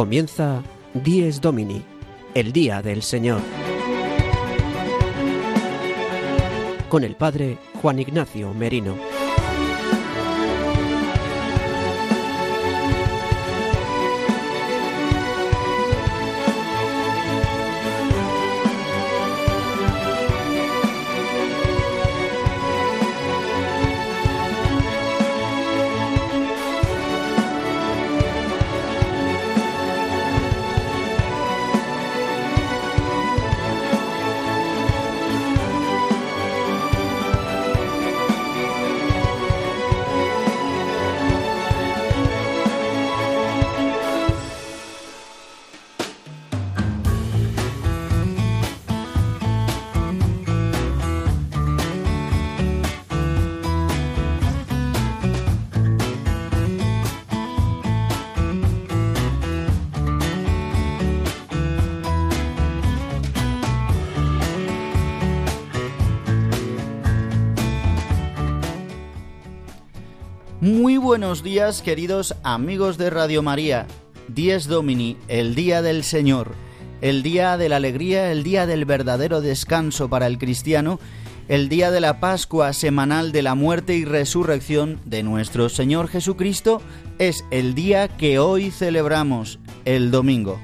Comienza Dies Domini, el Día del Señor. Con el Padre Juan Ignacio Merino. Días queridos amigos de Radio María. Dies Domini, el día del Señor, el día de la alegría, el día del verdadero descanso para el cristiano, el día de la Pascua semanal de la muerte y resurrección de nuestro Señor Jesucristo, es el día que hoy celebramos, el domingo.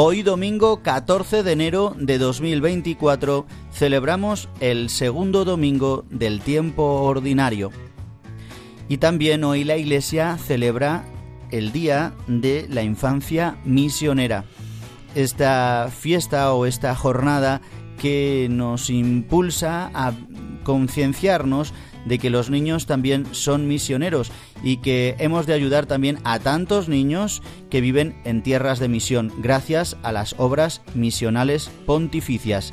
Hoy domingo 14 de enero de 2024 celebramos el segundo domingo del tiempo ordinario. Y también hoy la Iglesia celebra el Día de la Infancia Misionera. Esta fiesta o esta jornada que nos impulsa a concienciarnos de que los niños también son misioneros y que hemos de ayudar también a tantos niños que viven en tierras de misión gracias a las obras misionales pontificias.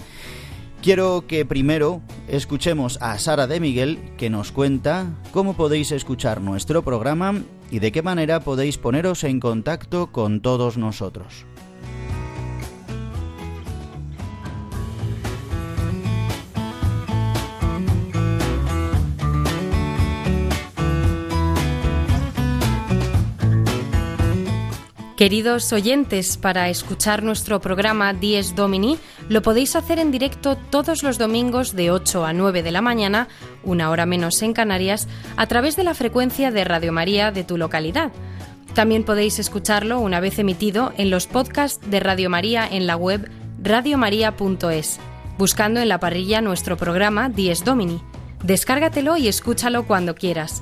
Quiero que primero escuchemos a Sara de Miguel que nos cuenta cómo podéis escuchar nuestro programa y de qué manera podéis poneros en contacto con todos nosotros. Queridos oyentes, para escuchar nuestro programa Dies Domini lo podéis hacer en directo todos los domingos de 8 a 9 de la mañana, una hora menos en Canarias, a través de la frecuencia de Radio María de tu localidad. También podéis escucharlo una vez emitido en los podcasts de Radio María en la web radiomaria.es, buscando en la parrilla nuestro programa Dies Domini. Descárgatelo y escúchalo cuando quieras.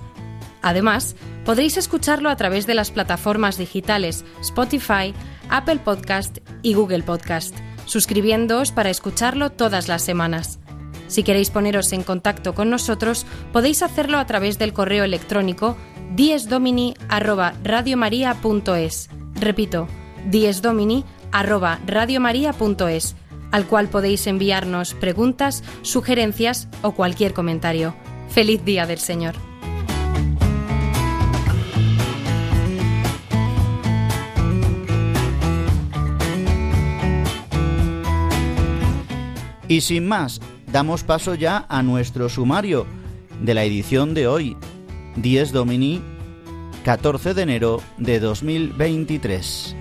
Además, podréis escucharlo a través de las plataformas digitales Spotify, Apple Podcast y Google Podcast, suscribiéndoos para escucharlo todas las semanas. Si queréis poneros en contacto con nosotros, podéis hacerlo a través del correo electrónico diesdomini@radiomaria.es. Repito, diesdomini@radiomaria.es, al cual podéis enviarnos preguntas, sugerencias o cualquier comentario. Feliz día del Señor. Y sin más, damos paso ya a nuestro sumario de la edición de hoy, 10 Domini, 14 de enero de 2023.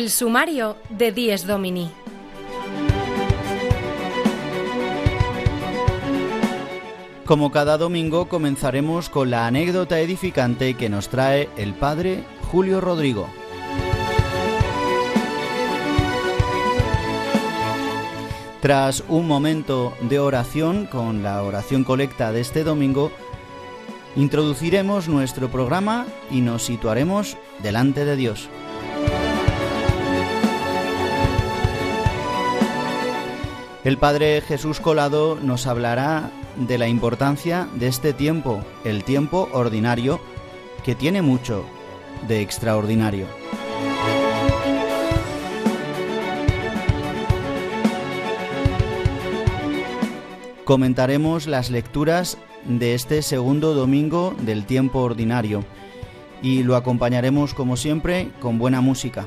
El sumario de Dies Domini. Como cada domingo comenzaremos con la anécdota edificante que nos trae el padre Julio Rodrigo. Tras un momento de oración con la oración colecta de este domingo, introduciremos nuestro programa y nos situaremos delante de Dios. El Padre Jesús Colado nos hablará de la importancia de este tiempo, el tiempo ordinario, que tiene mucho de extraordinario. Comentaremos las lecturas de este segundo domingo del tiempo ordinario y lo acompañaremos como siempre con buena música.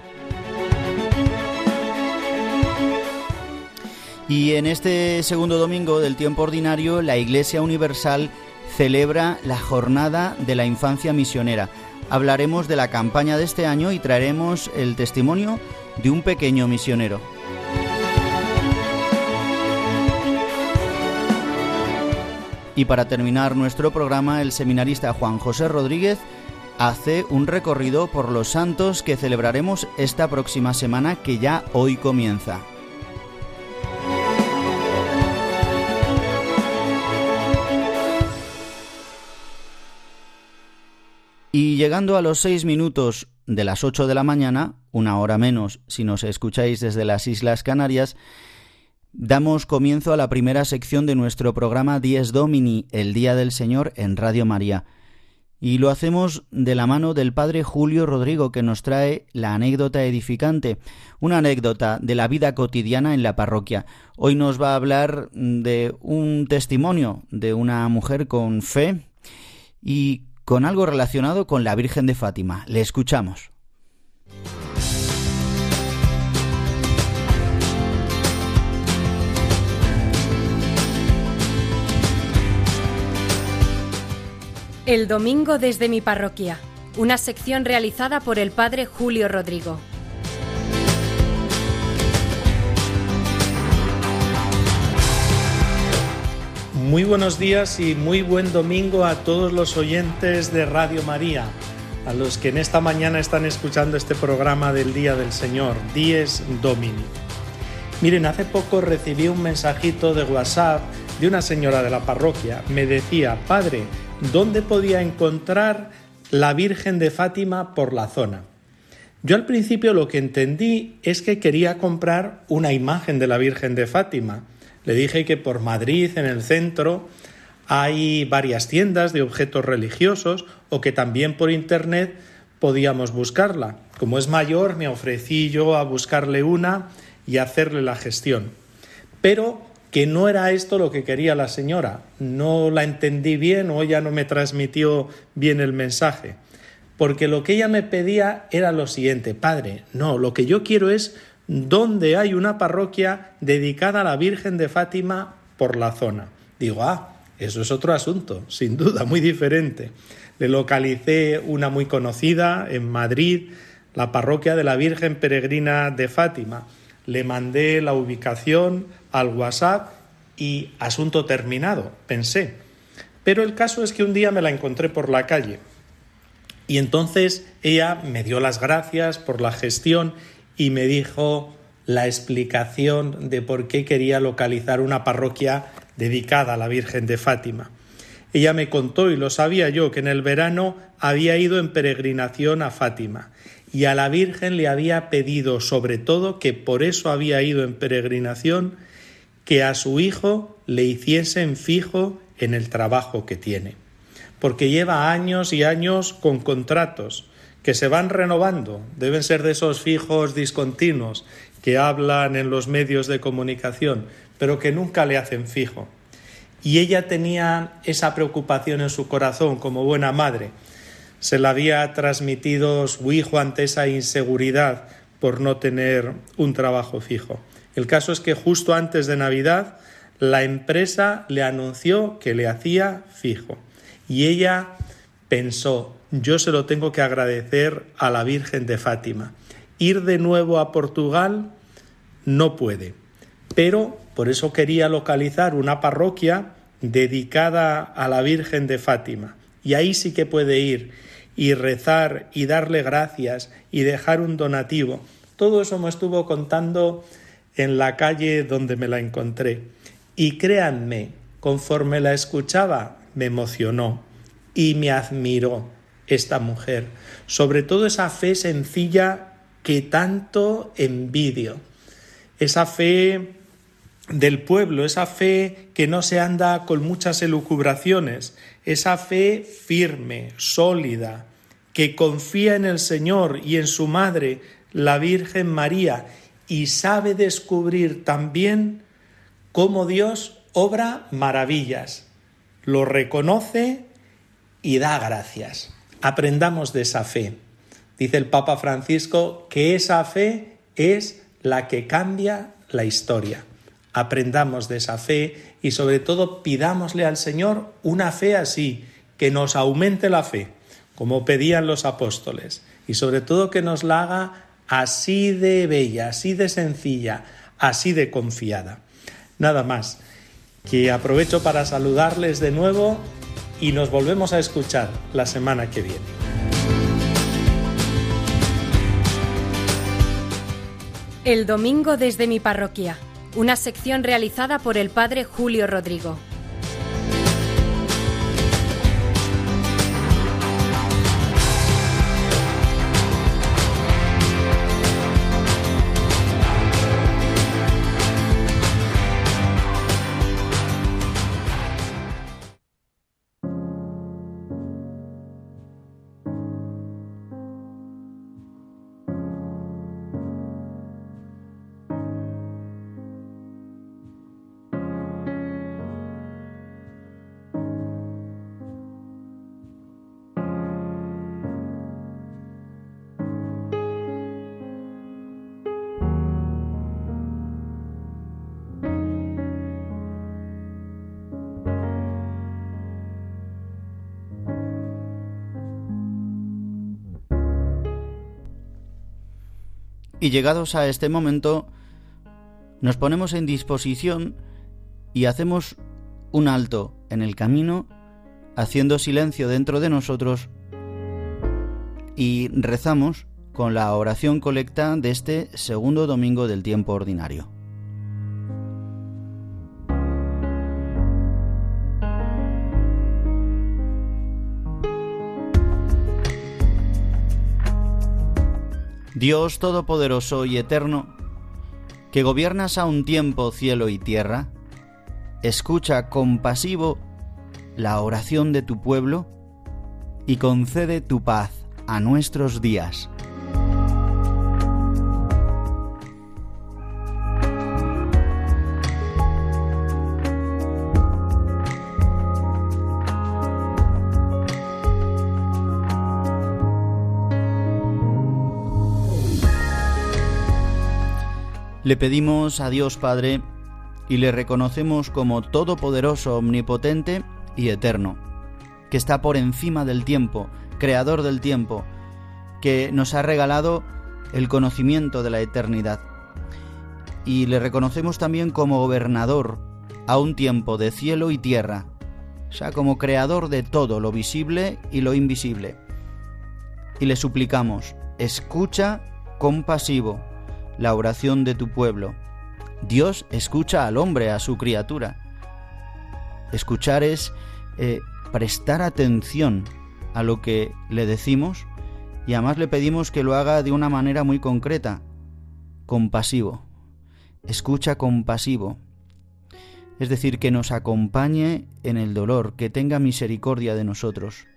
Y en este segundo domingo del tiempo ordinario la Iglesia Universal celebra la Jornada de la Infancia Misionera. Hablaremos de la campaña de este año y traeremos el testimonio de un pequeño misionero. Y para terminar nuestro programa, el seminarista Juan José Rodríguez hace un recorrido por los santos que celebraremos esta próxima semana que ya hoy comienza. Llegando a los seis minutos de las ocho de la mañana, una hora menos si nos escucháis desde las Islas Canarias, damos comienzo a la primera sección de nuestro programa Dies Domini, el Día del Señor en Radio María. Y lo hacemos de la mano del padre Julio Rodrigo, que nos trae la anécdota edificante, una anécdota de la vida cotidiana en la parroquia. Hoy nos va a hablar de un testimonio de una mujer con fe y con algo relacionado con la Virgen de Fátima. Le escuchamos. El domingo desde mi parroquia, una sección realizada por el padre Julio Rodrigo. Muy buenos días y muy buen domingo a todos los oyentes de Radio María, a los que en esta mañana están escuchando este programa del Día del Señor, Dies Domini. Miren, hace poco recibí un mensajito de WhatsApp de una señora de la parroquia. Me decía, Padre, ¿dónde podía encontrar la Virgen de Fátima por la zona? Yo al principio lo que entendí es que quería comprar una imagen de la Virgen de Fátima le dije que por Madrid, en el centro, hay varias tiendas de objetos religiosos o que también por Internet podíamos buscarla. Como es mayor, me ofrecí yo a buscarle una y hacerle la gestión. Pero que no era esto lo que quería la señora. No la entendí bien o ella no me transmitió bien el mensaje. Porque lo que ella me pedía era lo siguiente, Padre, no, lo que yo quiero es donde hay una parroquia dedicada a la Virgen de Fátima por la zona. Digo, ah, eso es otro asunto, sin duda, muy diferente. Le localicé una muy conocida en Madrid, la parroquia de la Virgen Peregrina de Fátima. Le mandé la ubicación al WhatsApp y asunto terminado, pensé. Pero el caso es que un día me la encontré por la calle y entonces ella me dio las gracias por la gestión y me dijo la explicación de por qué quería localizar una parroquia dedicada a la Virgen de Fátima. Ella me contó, y lo sabía yo, que en el verano había ido en peregrinación a Fátima y a la Virgen le había pedido sobre todo que por eso había ido en peregrinación que a su hijo le hiciesen fijo en el trabajo que tiene, porque lleva años y años con contratos, que se van renovando, deben ser de esos fijos discontinuos que hablan en los medios de comunicación, pero que nunca le hacen fijo. Y ella tenía esa preocupación en su corazón como buena madre. Se la había transmitido su hijo ante esa inseguridad por no tener un trabajo fijo. El caso es que justo antes de Navidad la empresa le anunció que le hacía fijo. Y ella pensó, yo se lo tengo que agradecer a la Virgen de Fátima. Ir de nuevo a Portugal no puede, pero por eso quería localizar una parroquia dedicada a la Virgen de Fátima. Y ahí sí que puede ir y rezar y darle gracias y dejar un donativo. Todo eso me estuvo contando en la calle donde me la encontré. Y créanme, conforme la escuchaba, me emocionó y me admiró esta mujer, sobre todo esa fe sencilla que tanto envidio, esa fe del pueblo, esa fe que no se anda con muchas elucubraciones, esa fe firme, sólida, que confía en el Señor y en su Madre, la Virgen María, y sabe descubrir también cómo Dios obra maravillas, lo reconoce y da gracias. Aprendamos de esa fe. Dice el Papa Francisco que esa fe es la que cambia la historia. Aprendamos de esa fe y sobre todo pidámosle al Señor una fe así, que nos aumente la fe, como pedían los apóstoles, y sobre todo que nos la haga así de bella, así de sencilla, así de confiada. Nada más, que aprovecho para saludarles de nuevo y nos volvemos a escuchar la semana que viene. El domingo desde mi parroquia, una sección realizada por el padre Julio Rodrigo. Y llegados a este momento, nos ponemos en disposición y hacemos un alto en el camino, haciendo silencio dentro de nosotros y rezamos con la oración colecta de este segundo domingo del tiempo ordinario. Dios Todopoderoso y Eterno, que gobiernas a un tiempo cielo y tierra, escucha compasivo la oración de tu pueblo y concede tu paz a nuestros días. Le pedimos a Dios Padre y le reconocemos como todopoderoso, omnipotente y eterno, que está por encima del tiempo, creador del tiempo, que nos ha regalado el conocimiento de la eternidad. Y le reconocemos también como gobernador a un tiempo de cielo y tierra, o sea, como creador de todo lo visible y lo invisible. Y le suplicamos, escucha compasivo la oración de tu pueblo. Dios escucha al hombre, a su criatura. Escuchar es eh, prestar atención a lo que le decimos y además le pedimos que lo haga de una manera muy concreta, compasivo. Escucha compasivo. Es decir, que nos acompañe en el dolor, que tenga misericordia de nosotros.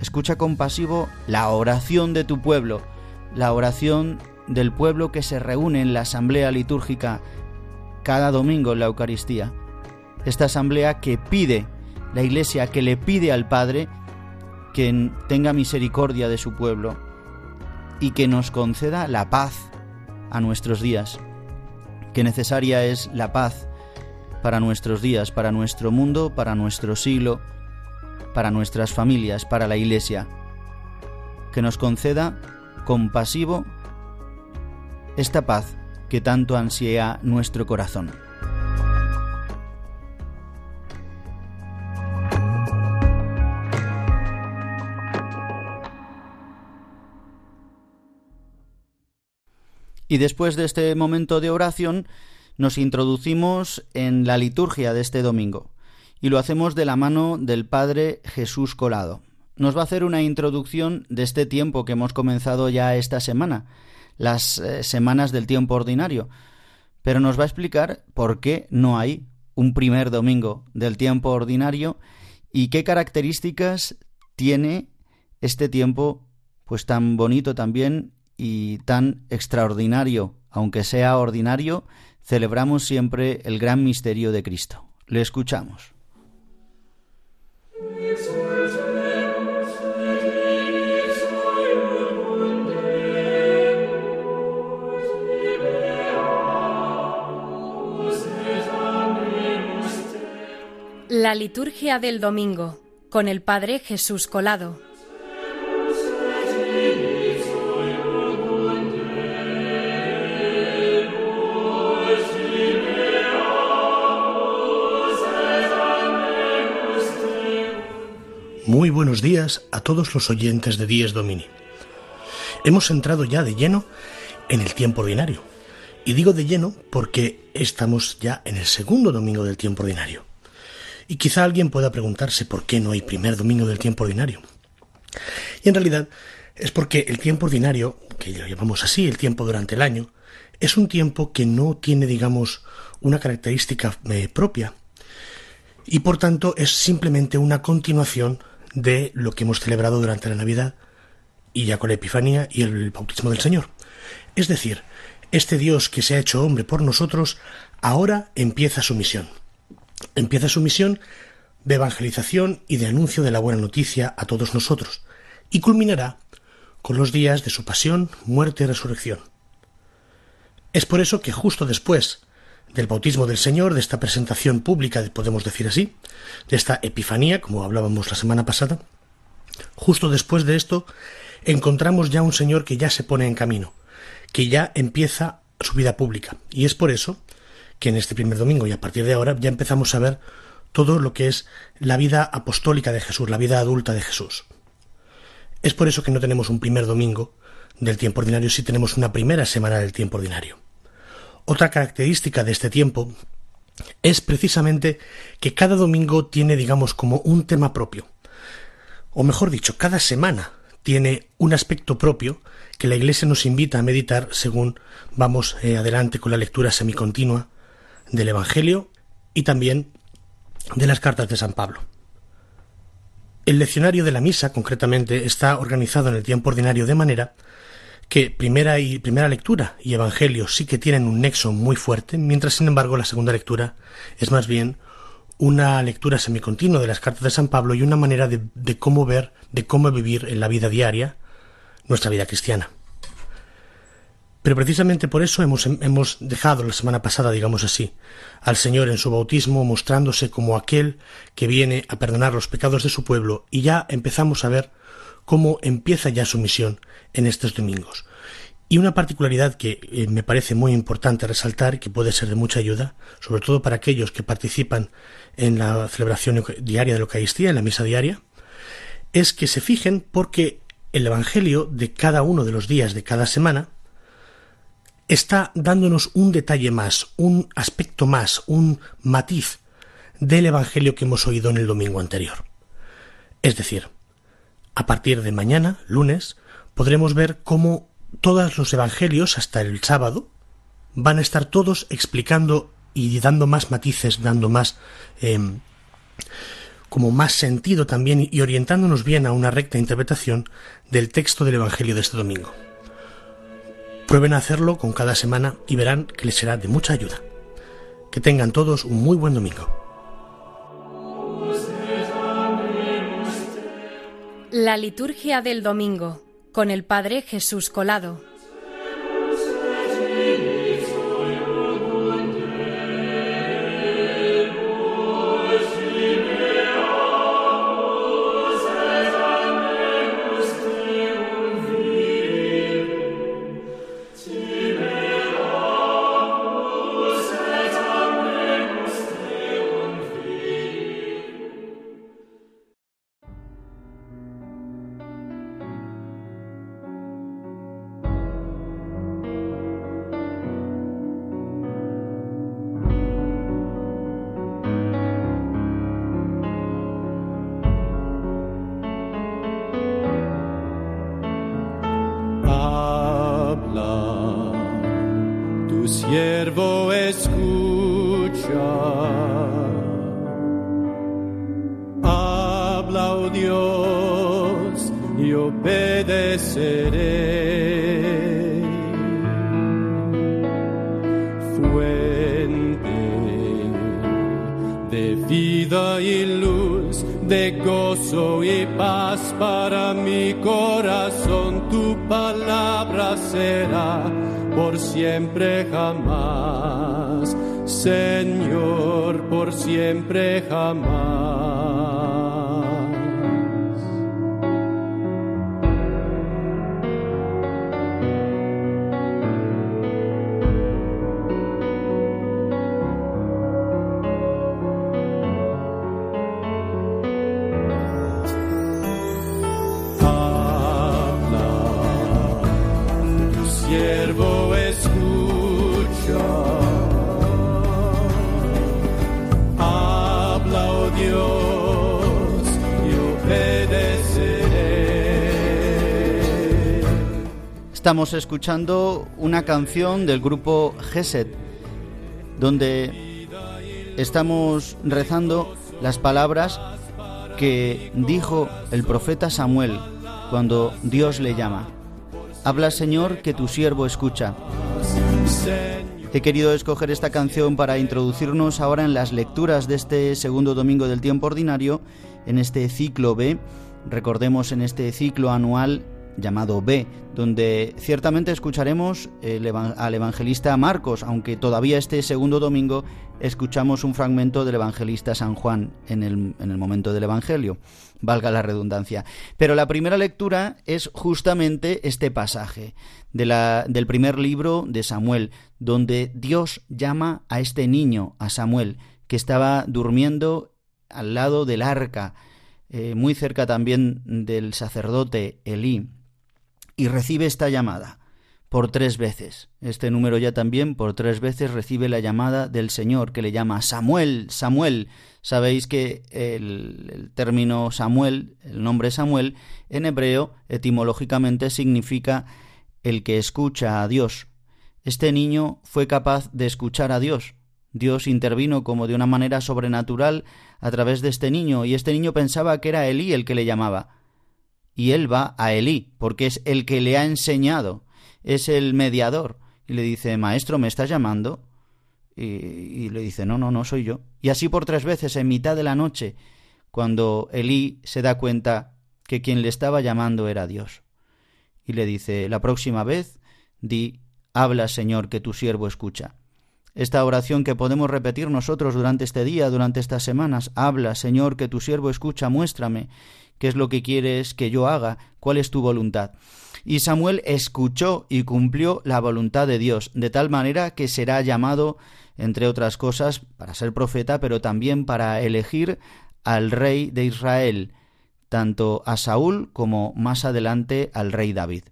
Escucha compasivo la oración de tu pueblo, la oración del pueblo que se reúne en la asamblea litúrgica cada domingo en la Eucaristía. Esta asamblea que pide, la iglesia que le pide al Padre que tenga misericordia de su pueblo y que nos conceda la paz a nuestros días, que necesaria es la paz para nuestros días, para nuestro mundo, para nuestro siglo, para nuestras familias, para la iglesia, que nos conceda compasivo esta paz que tanto ansía nuestro corazón. Y después de este momento de oración, nos introducimos en la liturgia de este domingo, y lo hacemos de la mano del Padre Jesús Colado. Nos va a hacer una introducción de este tiempo que hemos comenzado ya esta semana, las eh, semanas del tiempo ordinario, pero nos va a explicar por qué no hay un primer domingo del tiempo ordinario y qué características tiene este tiempo pues tan bonito también y tan extraordinario, aunque sea ordinario, celebramos siempre el gran misterio de Cristo, Le escuchamos. La liturgia del domingo con el Padre Jesús Colado. Muy buenos días a todos los oyentes de Dies Domini. Hemos entrado ya de lleno en el tiempo ordinario. Y digo de lleno porque estamos ya en el segundo domingo del tiempo ordinario. Y quizá alguien pueda preguntarse por qué no hay primer domingo del tiempo ordinario. Y en realidad es porque el tiempo ordinario, que lo llamamos así, el tiempo durante el año, es un tiempo que no tiene, digamos, una característica eh, propia. Y por tanto es simplemente una continuación de lo que hemos celebrado durante la Navidad y ya con la Epifanía y el bautismo del Señor. Es decir, este Dios que se ha hecho hombre por nosotros ahora empieza su misión empieza su misión de evangelización y de anuncio de la buena noticia a todos nosotros, y culminará con los días de su pasión, muerte y resurrección. Es por eso que justo después del bautismo del Señor, de esta presentación pública, podemos decir así, de esta epifanía, como hablábamos la semana pasada, justo después de esto encontramos ya un Señor que ya se pone en camino, que ya empieza su vida pública, y es por eso que en este primer domingo y a partir de ahora ya empezamos a ver todo lo que es la vida apostólica de Jesús, la vida adulta de Jesús. Es por eso que no tenemos un primer domingo del tiempo ordinario si tenemos una primera semana del tiempo ordinario. Otra característica de este tiempo es precisamente que cada domingo tiene, digamos, como un tema propio. O mejor dicho, cada semana tiene un aspecto propio que la Iglesia nos invita a meditar según vamos eh, adelante con la lectura semicontinua del Evangelio y también de las cartas de San Pablo. El leccionario de la misa, concretamente, está organizado en el tiempo ordinario de manera que primera y primera lectura y evangelio sí que tienen un nexo muy fuerte, mientras sin embargo la segunda lectura es más bien una lectura semicontinua de las cartas de San Pablo y una manera de, de cómo ver, de cómo vivir en la vida diaria nuestra vida cristiana. Pero precisamente por eso hemos, hemos, dejado la semana pasada, digamos así, al Señor en su bautismo mostrándose como aquel que viene a perdonar los pecados de su pueblo y ya empezamos a ver cómo empieza ya su misión en estos domingos. Y una particularidad que eh, me parece muy importante resaltar que puede ser de mucha ayuda, sobre todo para aquellos que participan en la celebración diaria de la Eucaristía, en la misa diaria, es que se fijen porque el Evangelio de cada uno de los días de cada semana está dándonos un detalle más, un aspecto más, un matiz del Evangelio que hemos oído en el domingo anterior. Es decir, a partir de mañana, lunes, podremos ver cómo todos los Evangelios hasta el sábado van a estar todos explicando y dando más matices, dando más em, como más sentido también y orientándonos bien a una recta interpretación del texto del Evangelio de este domingo. Prueben a hacerlo con cada semana y verán que les será de mucha ayuda. Que tengan todos un muy buen domingo. La liturgia del domingo con el Padre Jesús Colado. Estamos escuchando una canción del grupo Geset, donde estamos rezando las palabras que dijo el profeta Samuel cuando Dios le llama. Habla Señor que tu siervo escucha. He querido escoger esta canción para introducirnos ahora en las lecturas de este segundo domingo del tiempo ordinario, en este ciclo B. Recordemos en este ciclo anual llamado B, donde ciertamente escucharemos al evangelista Marcos, aunque todavía este segundo domingo escuchamos un fragmento del evangelista San Juan en el, en el momento del Evangelio, valga la redundancia. Pero la primera lectura es justamente este pasaje de la, del primer libro de Samuel, donde Dios llama a este niño, a Samuel, que estaba durmiendo al lado del arca, eh, muy cerca también del sacerdote Elí y recibe esta llamada por tres veces. Este número ya también por tres veces recibe la llamada del Señor que le llama Samuel, Samuel. Sabéis que el, término Samuel, el nombre Samuel, en hebreo etimológicamente significa el que escucha a Dios. Este niño fue capaz de escuchar a Dios. Dios intervino como de una manera sobrenatural a través de este niño, y este niño pensaba que era Elí el que le llamaba y él va a Elí, porque es el que le ha enseñado, es el mediador. Y le dice, Maestro, ¿me estás llamando? Y, le dice, No, no, no soy yo. Y así por tres veces, en mitad de la noche, cuando Elí se da cuenta que quien le estaba llamando era Dios. Y le dice, La próxima vez, di, habla, Señor, que tu siervo escucha. Esta oración que podemos repetir nosotros durante este día, durante estas semanas, habla, Señor, que tu siervo escucha, muéstrame qué es lo que quieres que yo haga, cuál es tu voluntad. Y Samuel escuchó y cumplió la voluntad de Dios, de tal manera que será llamado, entre otras cosas, para ser profeta, pero también para elegir al rey de Israel, tanto a Saúl como más adelante al rey David.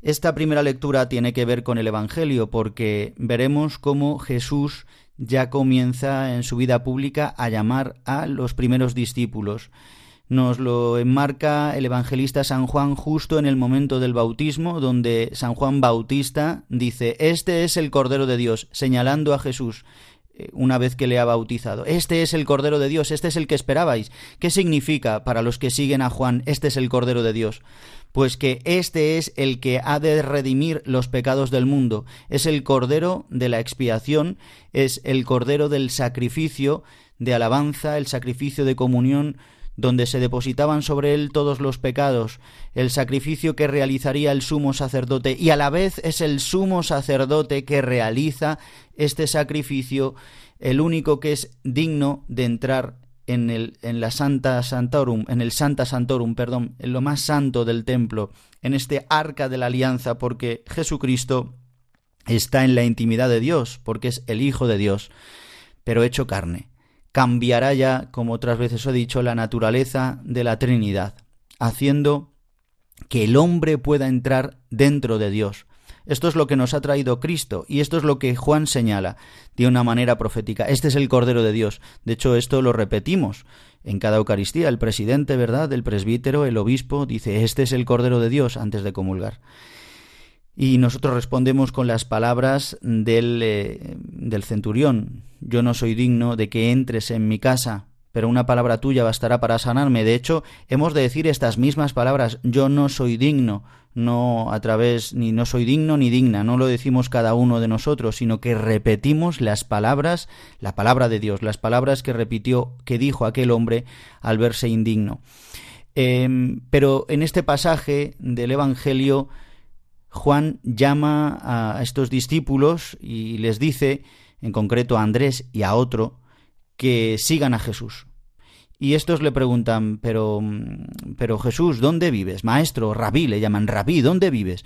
Esta primera lectura tiene que ver con el Evangelio porque veremos cómo Jesús ya comienza en su vida pública a llamar a los primeros discípulos nos lo enmarca el evangelista San Juan justo en el momento del bautismo, donde San Juan Bautista dice, Este es el Cordero de Dios, señalando a Jesús eh, una vez que le ha bautizado. Este es el Cordero de Dios, este es el que esperabais. ¿Qué significa para los que siguen a Juan, este es el Cordero de Dios? Pues que este es el que ha de redimir los pecados del mundo, es el Cordero de la expiación, es el Cordero del sacrificio de alabanza, el sacrificio de comunión donde se depositaban sobre él todos los pecados, el sacrificio que realizaría el sumo sacerdote, y a la vez es el sumo sacerdote que realiza este sacrificio, el único que es digno de entrar en, el, en la Santa Santorum, en el Santa Santorum, perdón, en lo más santo del templo, en este arca de la alianza, porque Jesucristo está en la intimidad de Dios, porque es el Hijo de Dios, pero hecho carne cambiará ya, como otras veces he dicho, la naturaleza de la Trinidad, haciendo que el hombre pueda entrar dentro de Dios. Esto es lo que nos ha traído Cristo y esto es lo que Juan señala de una manera profética. Este es el Cordero de Dios. De hecho, esto lo repetimos en cada Eucaristía. El presidente, ¿verdad? El presbítero, el obispo, dice, este es el Cordero de Dios antes de comulgar. Y nosotros respondemos con las palabras del, eh, del centurión. Yo no soy digno de que entres en mi casa, pero una palabra tuya bastará para sanarme. De hecho, hemos de decir estas mismas palabras, yo no soy digno, no a través ni no soy digno ni digna, no lo decimos cada uno de nosotros, sino que repetimos las palabras, la palabra de Dios, las palabras que repitió, que dijo aquel hombre al verse indigno. Em, pero en este pasaje del Evangelio, Juan llama a estos discípulos y les dice, en concreto a Andrés y a otro, que sigan a Jesús. Y estos le preguntan, pero, pero Jesús, ¿dónde vives? Maestro, rabí, le llaman rabí, ¿dónde vives?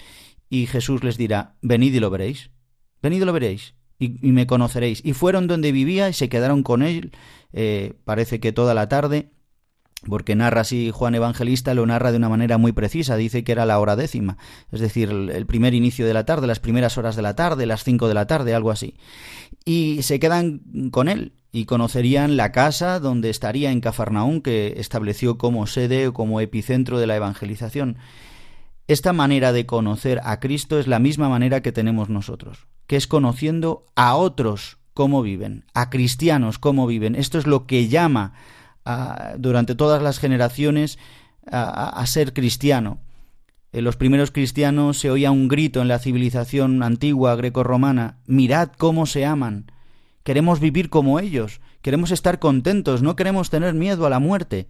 Y Jesús les dirá, venid y lo veréis, venid y lo veréis, y, me conoceréis. Y fueron donde vivía y se quedaron con él, eh, parece que toda la tarde, porque narra así Juan Evangelista, lo narra de una manera muy precisa, dice que era la hora décima, es decir, el primer inicio de la tarde, las primeras horas de la tarde, las cinco de la tarde, algo así. Y se quedan con él, y conocerían la casa donde estaría en Cafarnaún, que estableció como sede o como epicentro de la evangelización. Esta manera de conocer a Cristo es la misma manera que tenemos nosotros, que es conociendo a otros cómo viven, a cristianos cómo viven. Esto es lo que llama durante todas las generaciones a, ser cristiano. En los primeros cristianos se oía un grito en la civilización antigua greco-romana, mirad cómo se aman. Queremos vivir como ellos, queremos estar contentos, no queremos tener miedo a la muerte.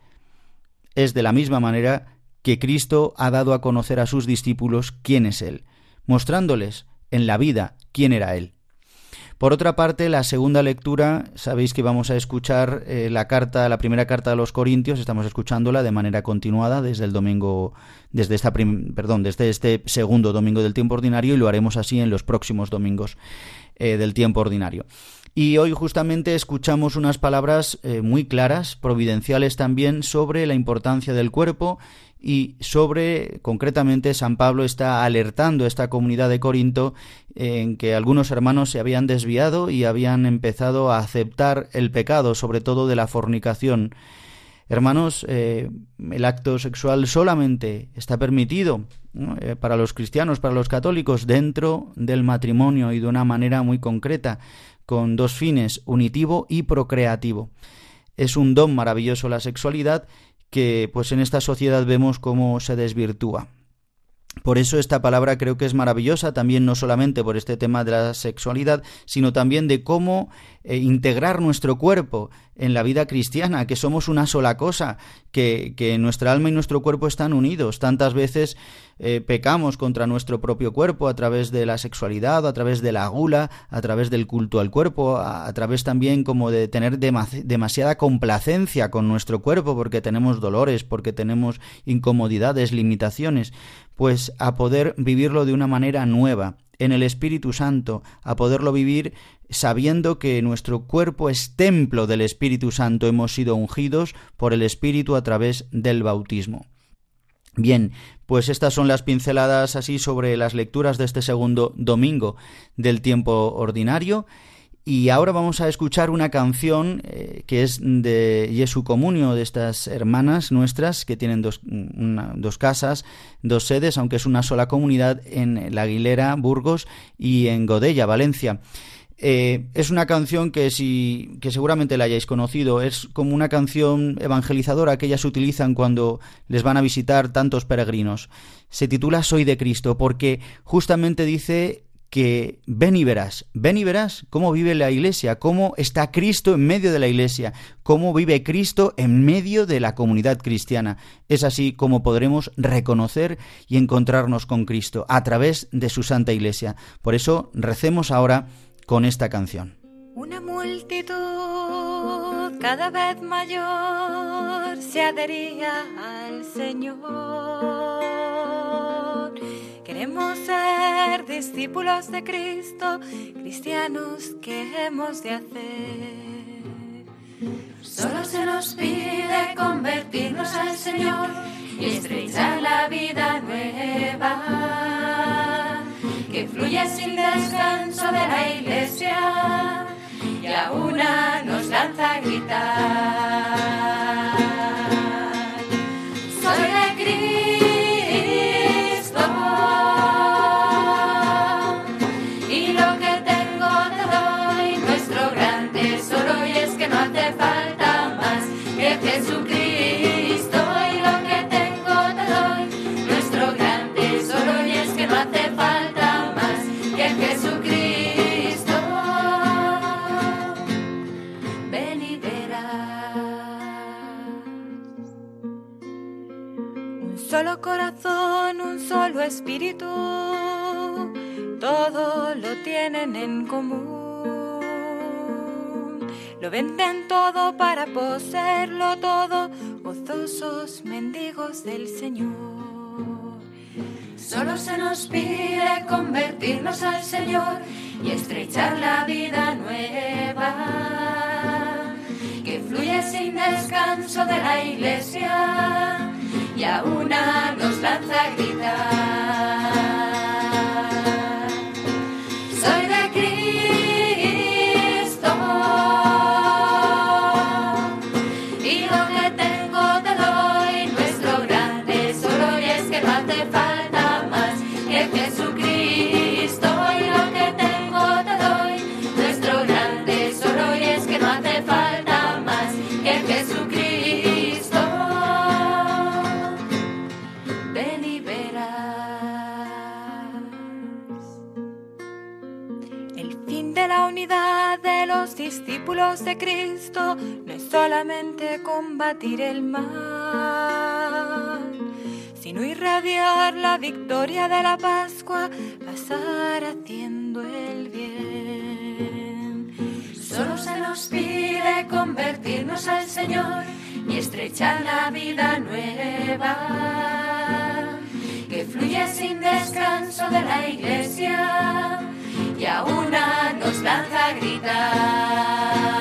Es de la misma manera que Cristo ha dado a conocer a sus discípulos quién es Él, mostrándoles en la vida quién era Él. Por otra parte, la segunda lectura, sabéis que vamos a escuchar eh, la carta, la primera carta de los Corintios, estamos escuchándola de manera continuada desde el domingo, desde esta perdón, desde este segundo domingo del tiempo ordinario y lo haremos así en los próximos domingos eh, del tiempo ordinario. Y hoy justamente escuchamos unas palabras eh, muy claras, providenciales también, sobre la importancia del cuerpo y sobre, concretamente, San Pablo está alertando a esta comunidad de Corinto en que algunos hermanos se habían desviado y habían empezado a aceptar el pecado, sobre todo de la fornicación. Hermanos, eh, el acto sexual solamente está permitido eh, para los cristianos, para los católicos, dentro del matrimonio y de una manera muy concreta con dos fines, unitivo y procreativo. Es un don maravilloso la sexualidad que pues en esta sociedad vemos cómo se desvirtúa. Por eso esta palabra creo que es maravillosa, también no solamente por este tema de la sexualidad, sino también de cómo eh, integrar nuestro cuerpo en la vida cristiana, que somos una sola cosa, que, que nuestra alma y nuestro cuerpo están unidos. Tantas veces eh, pecamos contra nuestro propio cuerpo a través de la sexualidad, a través de la gula, a través del culto al cuerpo, a, través también como de tener demasiada complacencia con nuestro cuerpo porque tenemos dolores, porque tenemos incomodidades, limitaciones, pues a poder vivirlo de una manera nueva, en el Espíritu Santo, a poderlo vivir sabiendo que nuestro cuerpo es templo del Espíritu Santo, hemos sido ungidos por el Espíritu a través del bautismo. Bien, pues estas son las pinceladas así sobre las lecturas de este segundo domingo del tiempo ordinario. Y ahora vamos a escuchar una canción eh, que es de Jesu Comunio, de estas hermanas nuestras que tienen dos, dos, casas, dos sedes, aunque es una sola comunidad en La Aguilera, Burgos y en Godella, Valencia. Eh, es una canción que, si, que seguramente la hayáis conocido, es como una canción evangelizadora que ellas utilizan cuando les van a visitar tantos peregrinos. Se titula Soy de Cristo porque justamente dice que ven y verás, ven y verás cómo vive la iglesia, cómo está Cristo en medio de la iglesia, cómo vive Cristo en medio de la comunidad cristiana. Es así como podremos reconocer y encontrarnos con Cristo a través de su santa iglesia. Por eso recemos ahora con esta canción. Una multitud cada vez mayor se adhería al Señor. Queremos ser discípulos de Cristo, cristianos que hemos de hacer. Solo se nos pide convertirnos al Señor y estrechar la vida nueva que fluye sin descanso de la iglesia y a una nos lanza a gritar. Corazón, un solo espíritu, todo lo tienen en común. Lo venden todo para poseerlo todo, gozosos mendigos del Señor. Solo se nos pide convertirnos al Señor y estrechar la vida nueva fluye sin descanso de la iglesia y a una nos lanza a gritar. Discípulos de Cristo no es solamente combatir el mal, sino irradiar la victoria de la Pascua, pasar haciendo el bien. Solo se nos pide convertirnos al Señor y estrechar la vida nueva que fluye sin descanso de la iglesia y a una nos lanza a gritar.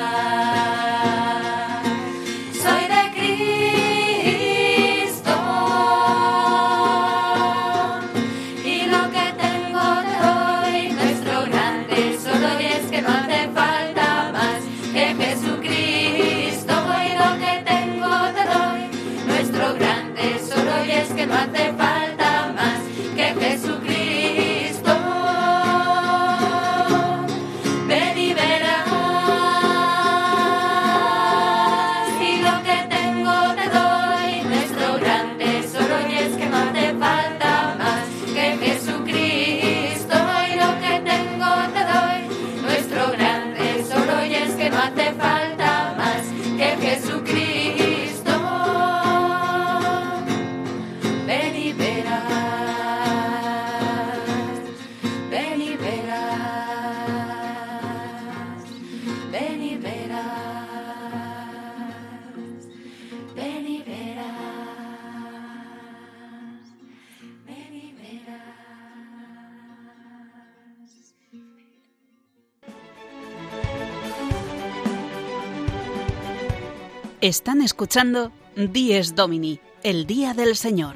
Están escuchando Dies Domini, el Día del Señor,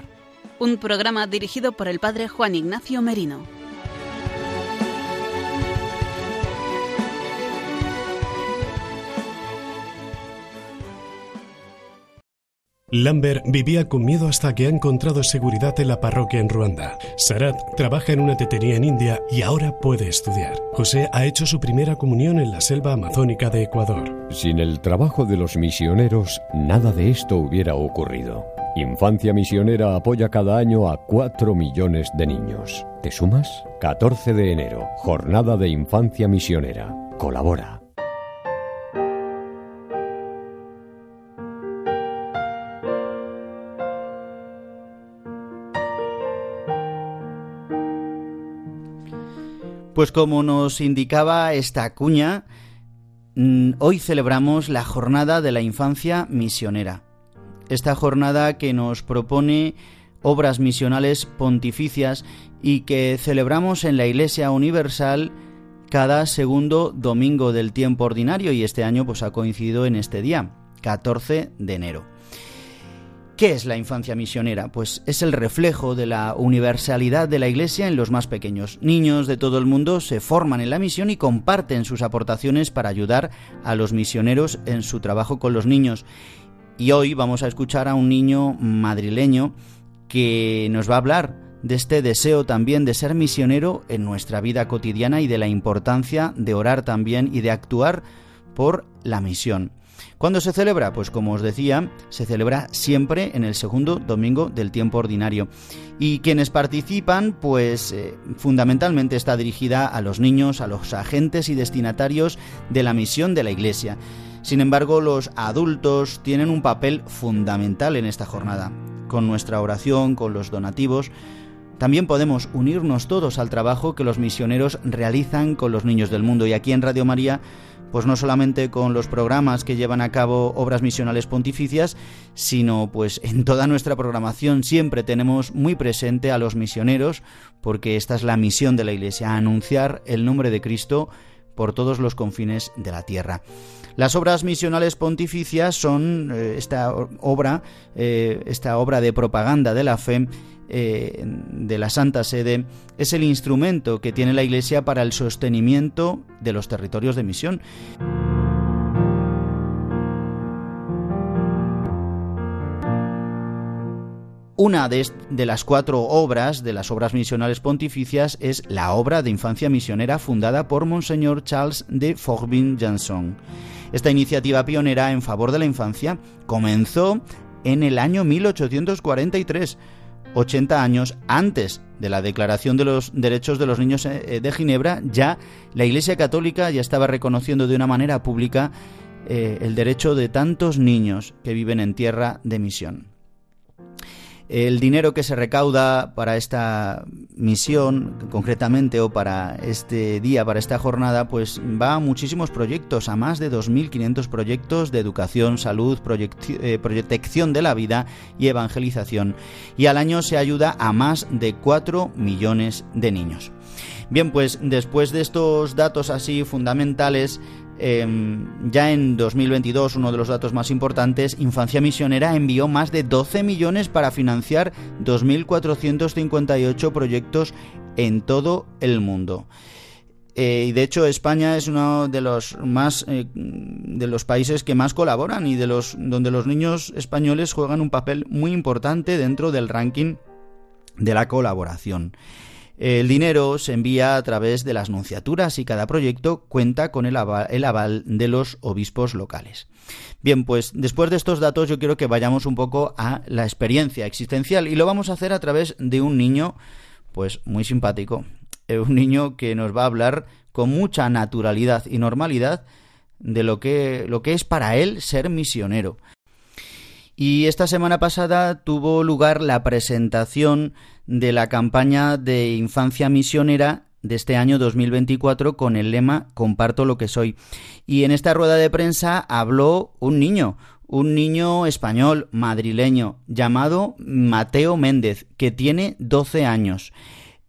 un programa dirigido por el Padre Juan Ignacio Merino. Lambert vivía con miedo hasta que ha encontrado seguridad en la parroquia en Ruanda. Sarat trabaja en una tetería en India y ahora puede estudiar. José ha hecho su primera comunión en la selva amazónica de Ecuador. Sin el trabajo de los misioneros, nada de esto hubiera ocurrido. Infancia Misionera apoya cada año a 4 millones de niños. ¿Te sumas? 14 de enero, Jornada de Infancia Misionera. Colabora. Pues como nos indicaba esta cuña, mm, hoy celebramos la Jornada de la Infancia Misionera. Esta jornada que nos propone obras misionales pontificias y que celebramos en la Iglesia Universal cada segundo domingo del tiempo ordinario y este año pues ha coincidido en este día, 14 de enero. ¿Qué es la infancia misionera? Pues es el reflejo de la universalidad de la Iglesia en los más pequeños. Niños de todo el mundo se forman en la misión y comparten sus aportaciones para ayudar a los misioneros en su trabajo con los niños. Y hoy vamos a escuchar a un niño madrileño que nos va a hablar de este deseo también de ser misionero en nuestra vida cotidiana y de la importancia de orar también y de actuar por la misión. ¿Cuándo se celebra? Pues como os decía, se celebra siempre en el segundo domingo del tiempo ordinario. Y quienes participan, pues eh, fundamentalmente está dirigida a los niños, a los agentes y destinatarios de la misión de la Iglesia. Sin embargo, los adultos tienen un papel fundamental en esta jornada. con nuestra oración, con los donativos, también podemos unirnos todos al trabajo que los misioneros realizan con los niños del mundo. Y aquí en Radio María, pues no solamente con los programas que llevan a cabo obras misionales pontificias, sino pues en toda nuestra programación siempre tenemos muy presente a los misioneros, porque esta es la misión de la Iglesia, anunciar el nombre de Cristo por todos los confines de la tierra. Las obras misionales pontificias son eh, esta obra, eh, esta obra de propaganda de la fe eh, de la Santa Sede, es el instrumento que tiene la Iglesia para el sostenimiento de los territorios de misión. Una de, las cuatro obras de las obras misionales pontificias es la obra de infancia misionera fundada por Monseñor Charles de Forbin Janson. Esta iniciativa pionera en favor de la infancia comenzó en el año 1843, 80 años antes de la Declaración de los Derechos de los Niños eh, de Ginebra, ya la Iglesia Católica ya estaba reconociendo de una manera pública eh, el derecho de tantos niños que viven en tierra de misión. El dinero que se recauda para esta misión, concretamente, o para este día, para esta jornada, pues va a muchísimos proyectos, a más de 2.500 proyectos de educación, salud, eh, protección de la vida y evangelización. Y al año se ayuda a más de 4 millones de niños. Bien, pues después de estos datos así fundamentales, Em, ya en 2022, uno de los datos más importantes, Infancia Misionera envió más de 12 millones para financiar 2.458 proyectos en todo el mundo. Eh, y de hecho España es uno de los más eh, de los países que más colaboran y de los donde los niños españoles juegan un papel muy importante dentro del ranking de la colaboración. El dinero se envía a través de las nunciaturas y cada proyecto cuenta con el aval, de los obispos locales. Bien, pues después de estos datos yo quiero que vayamos un poco a la experiencia existencial y lo vamos a hacer a través de un niño pues muy simpático, eh, un niño que nos va a hablar con mucha naturalidad y normalidad de lo que, lo que es para él ser misionero. Y esta semana pasada tuvo lugar la presentación de la campaña de infancia misionera de este año 2024 con el lema Comparto lo que soy. Y en esta rueda de prensa habló un niño, un niño español madrileño llamado Mateo Méndez, que tiene 12 años.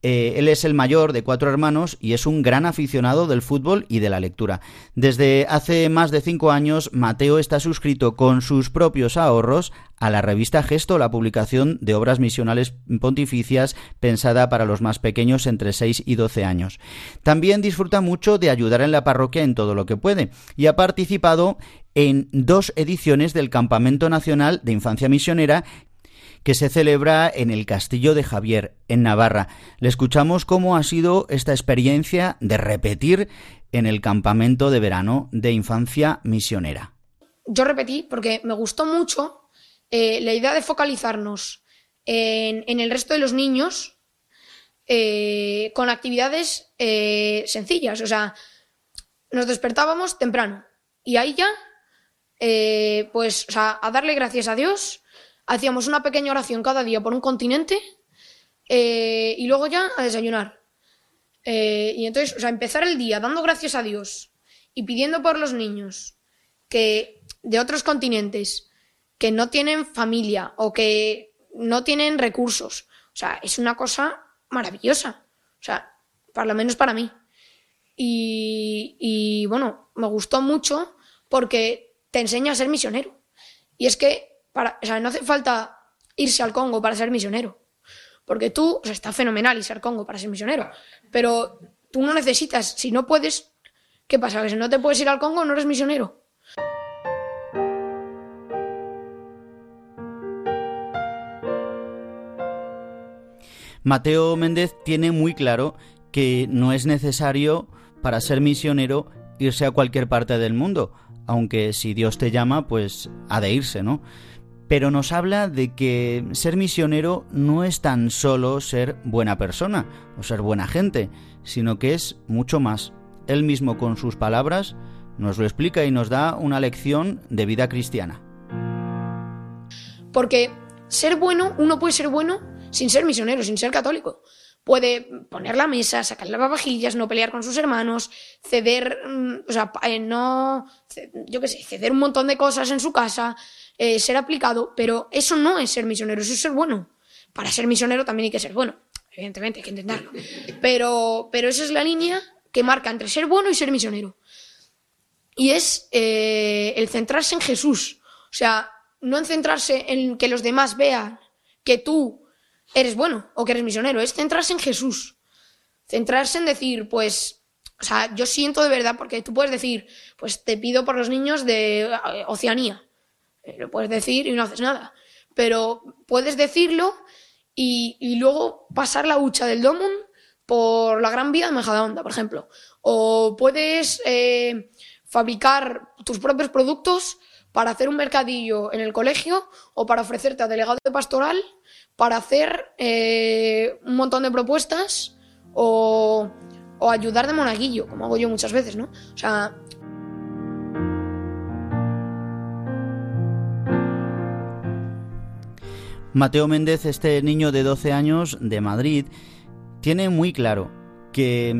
Eh, él es el mayor de cuatro hermanos y es un gran aficionado del fútbol y de la lectura. Desde hace más de cinco años, Mateo está suscrito con sus propios ahorros a la revista Gesto, la publicación de obras misionales pontificias pensada para los más pequeños entre 6 y 12 años. También disfruta mucho de ayudar en la parroquia en todo lo que puede y ha participado en dos ediciones del Campamento Nacional de Infancia Misionera que se celebra en el Castillo de Javier, en Navarra. Le escuchamos cómo ha sido esta experiencia de repetir en el campamento de verano de infancia misionera. Yo repetí porque me gustó mucho eh, la idea de focalizarnos en, el resto de los niños eh, con actividades eh, sencillas. O sea, nos despertábamos temprano y ahí ya, pues, o sea, a darle gracias a Dios hacíamos una pequeña oración cada día por un continente eh, y luego ya a desayunar. Eh, y entonces, o sea, empezar el día dando gracias a Dios y pidiendo por los niños que de otros continentes que no tienen familia o que no tienen recursos. O sea, es una cosa maravillosa. O sea, por lo menos para mí. Y, y bueno, me gustó mucho porque te enseña a ser misionero. Y es que para, o sea, no hace falta irse al Congo para ser misionero. Porque tú, o sea, está fenomenal irse al Congo para ser misionero. Pero tú no necesitas, si no puedes, ¿qué pasa? Que si no te puedes ir al Congo, no eres misionero. Mateo Méndez tiene muy claro que no es necesario para ser misionero irse a cualquier parte del mundo, aunque si Dios te llama, pues ha de irse, ¿no? Pero nos habla de que ser misionero no es tan solo ser buena persona o ser buena gente, sino que es mucho más. Él mismo con sus palabras nos lo explica y nos da una lección de vida cristiana. Porque ser bueno, uno puede ser bueno sin ser misionero, sin ser católico. Puede poner la mesa, sacar las vajillas, no pelear con sus hermanos, ceder, mm, o sea, eh, no, yo qué sé, ceder un montón de cosas en su casa, eh, ser aplicado, pero eso no es ser misionero, eso es ser bueno. Para ser misionero también hay que ser bueno, evidentemente, hay que intentarlo. Pero, pero esa es la línea que marca entre ser bueno y ser misionero. Y es eh, el centrarse en Jesús. O sea, no en centrarse en que los demás vean que tú eres bueno o que eres misionero, es centrarse en Jesús. Centrarse en decir, pues, o sea, yo siento de verdad, porque tú puedes decir, pues te pido por los niños de eh, Oceanía. Eh, lo puedes decir y no haces nada. Pero puedes decirlo y, luego pasar la hucha del Domum por la Gran Vía de Majadahonda, por ejemplo. O puedes eh, fabricar tus propios productos para hacer un mercadillo en el colegio o para ofrecerte a delegado de pastoral para hacer eh, un montón de propuestas o, o ayudar de monaguillo, como hago yo muchas veces, ¿no? O sea, Mateo Méndez, este niño de 12 años de Madrid, tiene muy claro que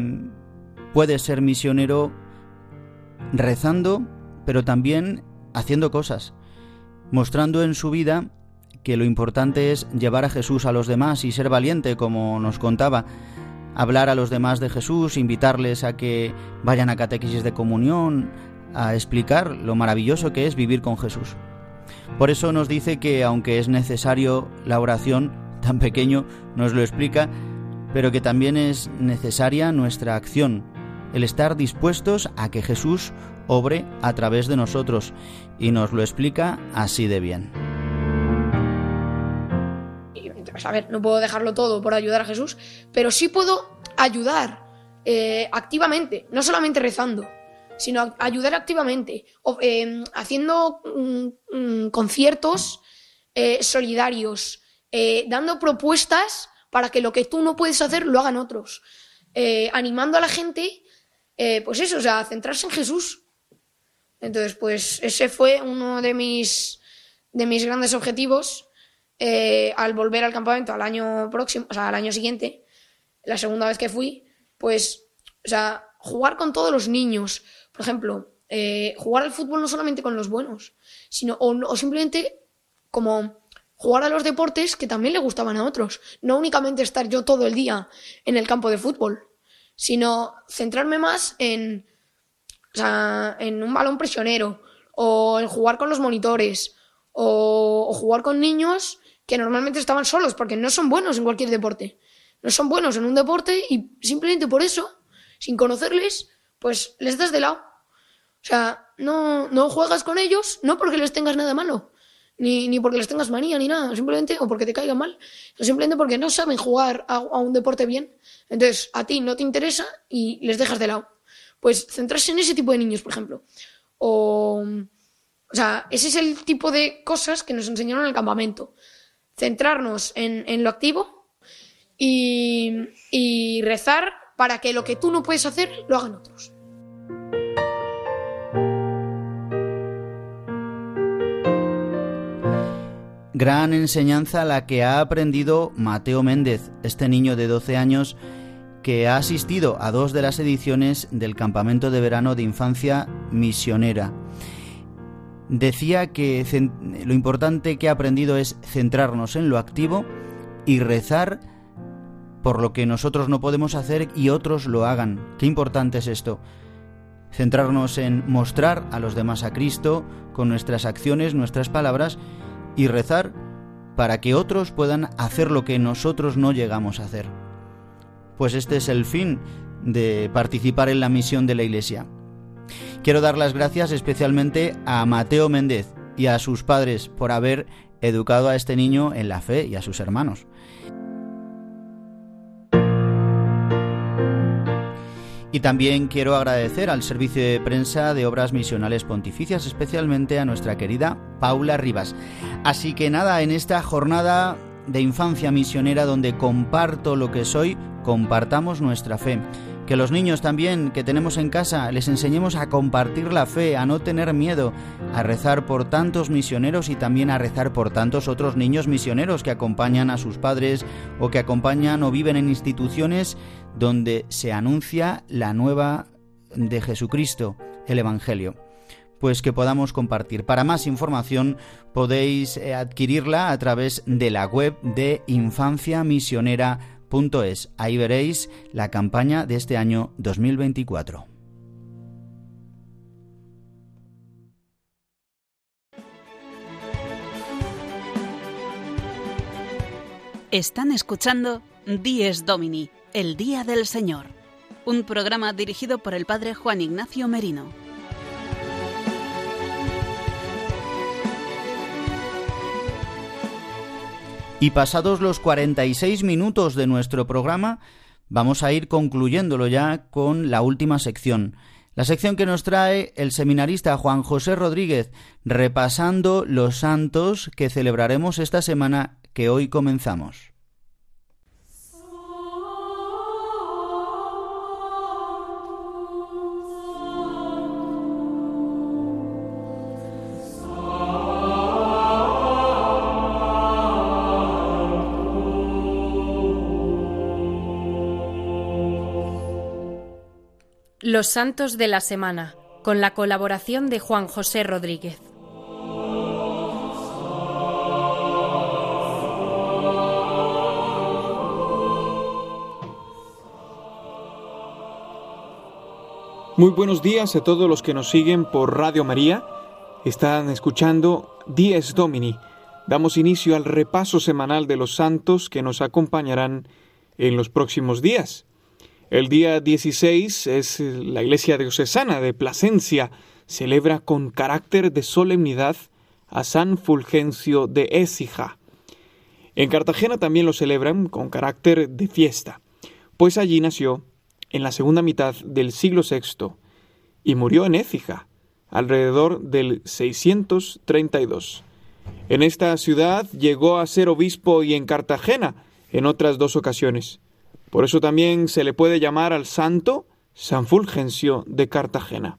puede ser misionero rezando, pero también haciendo cosas, mostrando en su vida que lo importante es llevar a Jesús a los demás y ser valiente, como nos contaba, hablar a los demás de Jesús, invitarles a que vayan a catequesis de comunión, a explicar lo maravilloso que es vivir con Jesús. Por eso nos dice que aunque es necesario la oración, tan pequeño nos lo explica, pero que también es necesaria nuestra acción, el estar dispuestos a que Jesús obre a través de nosotros, y nos lo explica así de bien. A ver, no puedo dejarlo todo por ayudar a Jesús, pero sí puedo ayudar eh, activamente, no solamente rezando sino ayudar activamente, em, haciendo mm, mm, conciertos eh, solidarios, eh, dando propuestas para que lo que tú no puedes hacer lo hagan otros, eh, animando a la gente, pues eso, o sea, a centrarse en Jesús. Entonces, pues ese fue uno de mis, de mis grandes objetivos al volver al campamento al año próximo, o sea, al año siguiente, la segunda vez que fui, pues, o sea, jugar con todos los niños, ejemplo, eh, jugar al fútbol no solamente con los buenos, sino o, simplemente como jugar a los deportes que también le gustaban a otros. No únicamente estar yo todo el día en el campo de fútbol, sino centrarme más en, en un balón prisionero, o en jugar con los monitores, o, jugar con niños que normalmente estaban solos, porque no son buenos en cualquier deporte. No son buenos en un deporte y simplemente por eso, sin conocerles, pues les das de lado. O sea, no, no juegas con ellos, no porque les tengas nada malo, ni, ni porque les tengas manía, ni nada, simplemente, o porque te caigan mal, simplemente porque no saben jugar a, un deporte bien. Entonces, a ti no te interesa y les dejas de lado. Pues centrarse en ese tipo de niños, por ejemplo. O, o sea, ese es el tipo de cosas que nos enseñaron en el campamento. Centrarnos en, en lo activo y, y rezar para que lo que tú no puedes hacer lo hagan otros. Gran enseñanza la que ha aprendido Mateo Méndez, este niño de 12 años que ha asistido a dos de las ediciones del campamento de verano de infancia misionera. Decía que lo importante que ha aprendido es centrarnos en lo activo y rezar por lo que nosotros no podemos hacer y otros lo hagan. Qué importante es esto. Centrarnos en mostrar a los demás a Cristo con nuestras acciones, nuestras palabras y rezar para que otros puedan hacer lo que nosotros no llegamos a hacer. Pues este es el fin de participar en la misión de la Iglesia. Quiero dar las gracias especialmente a Mateo Méndez y a sus padres por haber educado a este niño en la fe y a sus hermanos. Y también quiero agradecer al servicio de prensa de Obras Misionales Pontificias, especialmente a nuestra querida Paula Rivas. Así que nada, en esta jornada de infancia misionera donde comparto lo que soy, compartamos nuestra fe. Que los niños también que tenemos en casa les enseñemos a compartir la fe, a no tener miedo, a rezar por tantos misioneros y también a rezar por tantos otros niños misioneros que acompañan a sus padres o que acompañan o viven en instituciones donde se anuncia la nueva de Jesucristo, el Evangelio pues que podamos compartir. Para más información podéis eh, adquirirla a través de la web de infanciamisionera.es. Ahí veréis la campaña de este año 2024. Están escuchando Dies Domini, el Día del Señor, un programa dirigido por el Padre Juan Ignacio Merino. Y pasados los 46 minutos de nuestro programa, vamos a ir concluyéndolo ya con la última sección. La sección que nos trae el seminarista Juan José Rodríguez, repasando los santos que celebraremos esta semana que hoy comenzamos. Los Santos de la Semana, con la colaboración de Juan José Rodríguez. Muy buenos días a todos los que nos siguen por Radio María. Están escuchando Dies Domini. Damos inicio al repaso semanal de los santos que nos acompañarán en los próximos días. El día 16 es la iglesia diocesana de Plasencia. Celebra con carácter de solemnidad a San Fulgencio de Écija. En Cartagena también lo celebran con carácter de fiesta, pues allí nació en la segunda mitad del siglo VI y murió en Écija alrededor del 632. En esta ciudad llegó a ser obispo y en Cartagena en otras dos ocasiones. Por eso también se le puede llamar al santo San Fulgencio de Cartagena.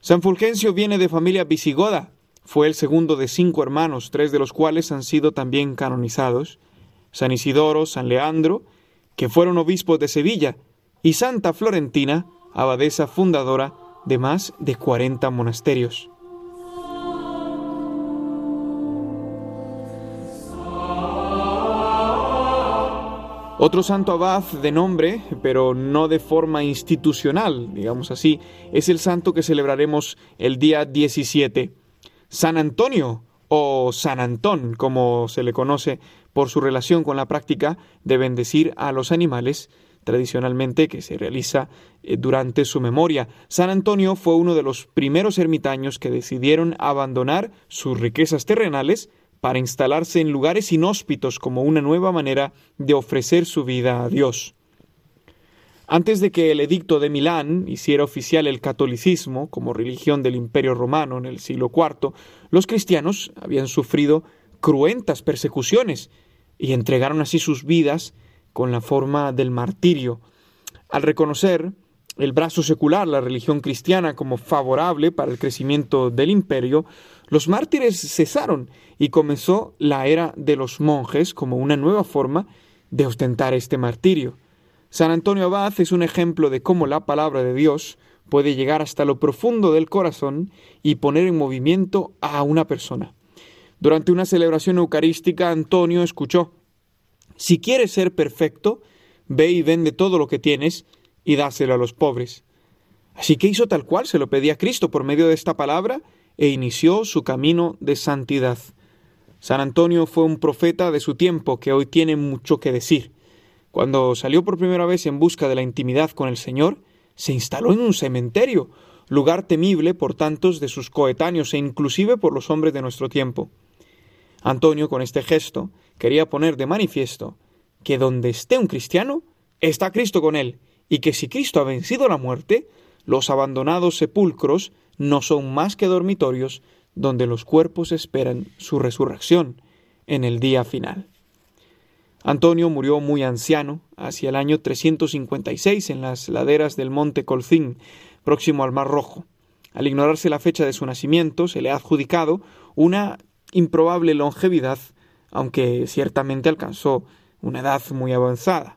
San Fulgencio viene de familia visigoda, fue el segundo de cinco hermanos, tres de los cuales han sido también canonizados, San Isidoro, San Leandro, que fueron obispos de Sevilla, y Santa Florentina, abadesa fundadora de más de cuarenta monasterios. Otro santo abad de nombre, pero no de forma institucional, digamos así, es el santo que celebraremos el día 17. San Antonio o San Antón, como se le conoce por su relación con la práctica de bendecir a los animales, tradicionalmente que se realiza eh, durante su memoria. San Antonio fue uno de los primeros ermitaños que decidieron abandonar sus riquezas terrenales para instalarse en lugares inhóspitos como una nueva manera de ofrecer su vida a Dios. Antes de que el edicto de Milán hiciera oficial el catolicismo como religión del Imperio Romano en el siglo IV, los cristianos habían sufrido cruentas persecuciones y entregaron así sus vidas con la forma del martirio. Al reconocer el brazo secular, la religión cristiana, como favorable para el crecimiento del imperio, los mártires cesaron y comenzó la era de los monjes como una nueva forma de ostentar este martirio. San Antonio Abad es un ejemplo de cómo la palabra de Dios puede llegar hasta lo profundo del corazón y poner en movimiento a una persona. Durante una celebración eucarística, Antonio escuchó, Si quieres ser perfecto, ve y vende todo lo que tienes y dáselo a los pobres. Así que hizo tal cual se lo pedía Cristo por medio de esta palabra e inició su camino de santidad. San Antonio fue un profeta de su tiempo que hoy tiene mucho que decir. Cuando salió por primera vez en busca de la intimidad con el Señor, se instaló en un cementerio, lugar temible por tantos de sus coetáneos e inclusive por los hombres de nuestro tiempo. Antonio, con este gesto, quería poner de manifiesto que donde esté un cristiano, está Cristo con él, y que si Cristo ha vencido la muerte, los abandonados sepulcros no son más que dormitorios donde los cuerpos esperan su resurrección en el día final. Antonio murió muy anciano, hacia el año 356, en las laderas del monte Colcín, próximo al Mar Rojo. Al ignorarse la fecha de su nacimiento, se le ha adjudicado una improbable longevidad, aunque ciertamente alcanzó una edad muy avanzada.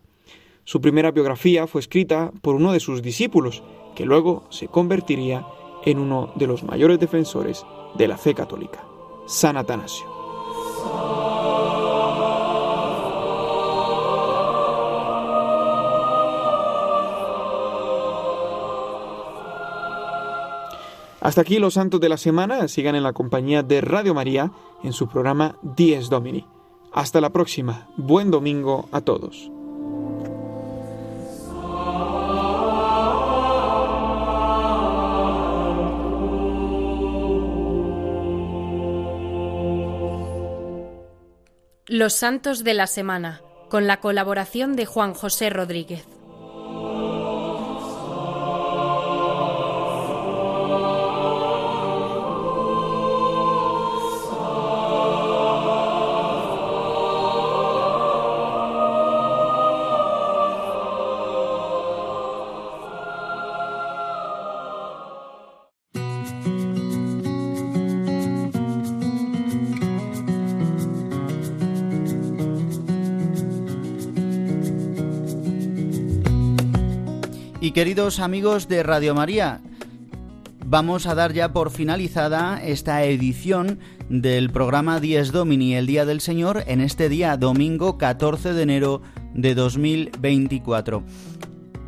Su primera biografía fue escrita por uno de sus discípulos, que luego se convertiría en uno de los mayores defensores de la fe católica, San Atanasio. Hasta aquí los santos de la semana. Sigan en la compañía de Radio María en su programa Dies Domini. Hasta la próxima. Buen domingo a todos. Los Santos de la Semana, con la colaboración de Juan José Rodríguez. Y queridos amigos de Radio María, vamos a dar ya por finalizada esta edición del programa Dies Domini, el Día del Señor, en este día domingo 14 de enero de 2024.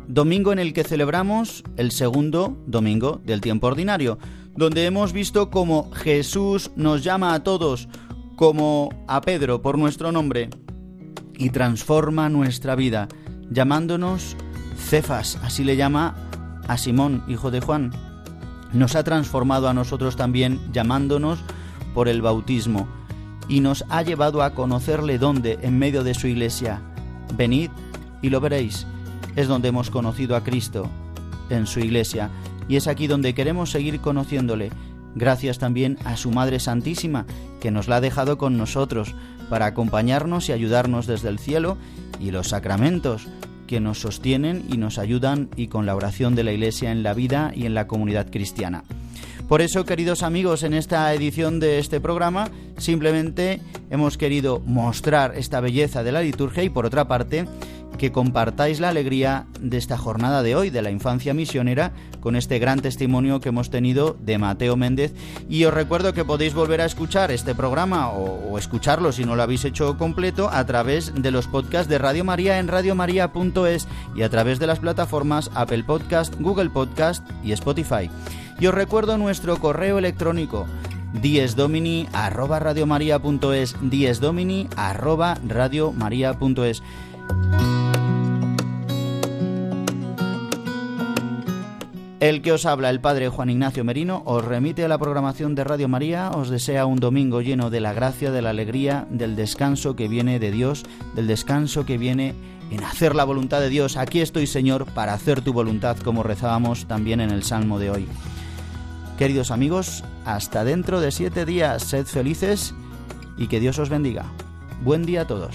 Domingo en el que celebramos el segundo domingo del tiempo ordinario, donde hemos visto cómo Jesús nos llama a todos, como a Pedro por nuestro nombre, y transforma nuestra vida, llamándonos Cefas, así le llama a Simón, hijo de Juan. Nos ha transformado a nosotros también llamándonos por el bautismo y nos ha llevado a conocerle dónde, en medio de su iglesia. Venid y lo veréis. Es donde hemos conocido a Cristo, en su iglesia, y es aquí donde queremos seguir conociéndole. Gracias también a su Madre Santísima, que nos la ha dejado con nosotros para acompañarnos y ayudarnos desde el cielo, y los sacramentos, que nos sostienen y nos ayudan y con la oración de la Iglesia en la vida y en la comunidad cristiana. Por eso, queridos amigos, en esta edición de este programa simplemente hemos querido mostrar esta belleza de la liturgia y por otra parte que compartáis la alegría de esta jornada de hoy, de la infancia misionera, con este gran testimonio que hemos tenido de Mateo Méndez. Y os recuerdo que podéis volver a escuchar este programa o, escucharlo si no lo habéis hecho completo a través de los podcasts de Radio María en radiomaria.es y a través de las plataformas Apple Podcast, Google Podcast y Spotify. Y os recuerdo nuestro correo electrónico diesdomini arroba radiomaria.es diesdomini arroba radiomaria.es El que os habla, el padre Juan Ignacio Merino, os remite a la programación de Radio María, os desea un domingo lleno de la gracia, de la alegría, del descanso que viene de Dios, del descanso que viene en hacer la voluntad de Dios. Aquí estoy, Señor, para hacer tu voluntad, como rezábamos también en el Salmo de hoy. Queridos amigos, hasta dentro de siete días, sed felices y que Dios os bendiga. Buen día a todos.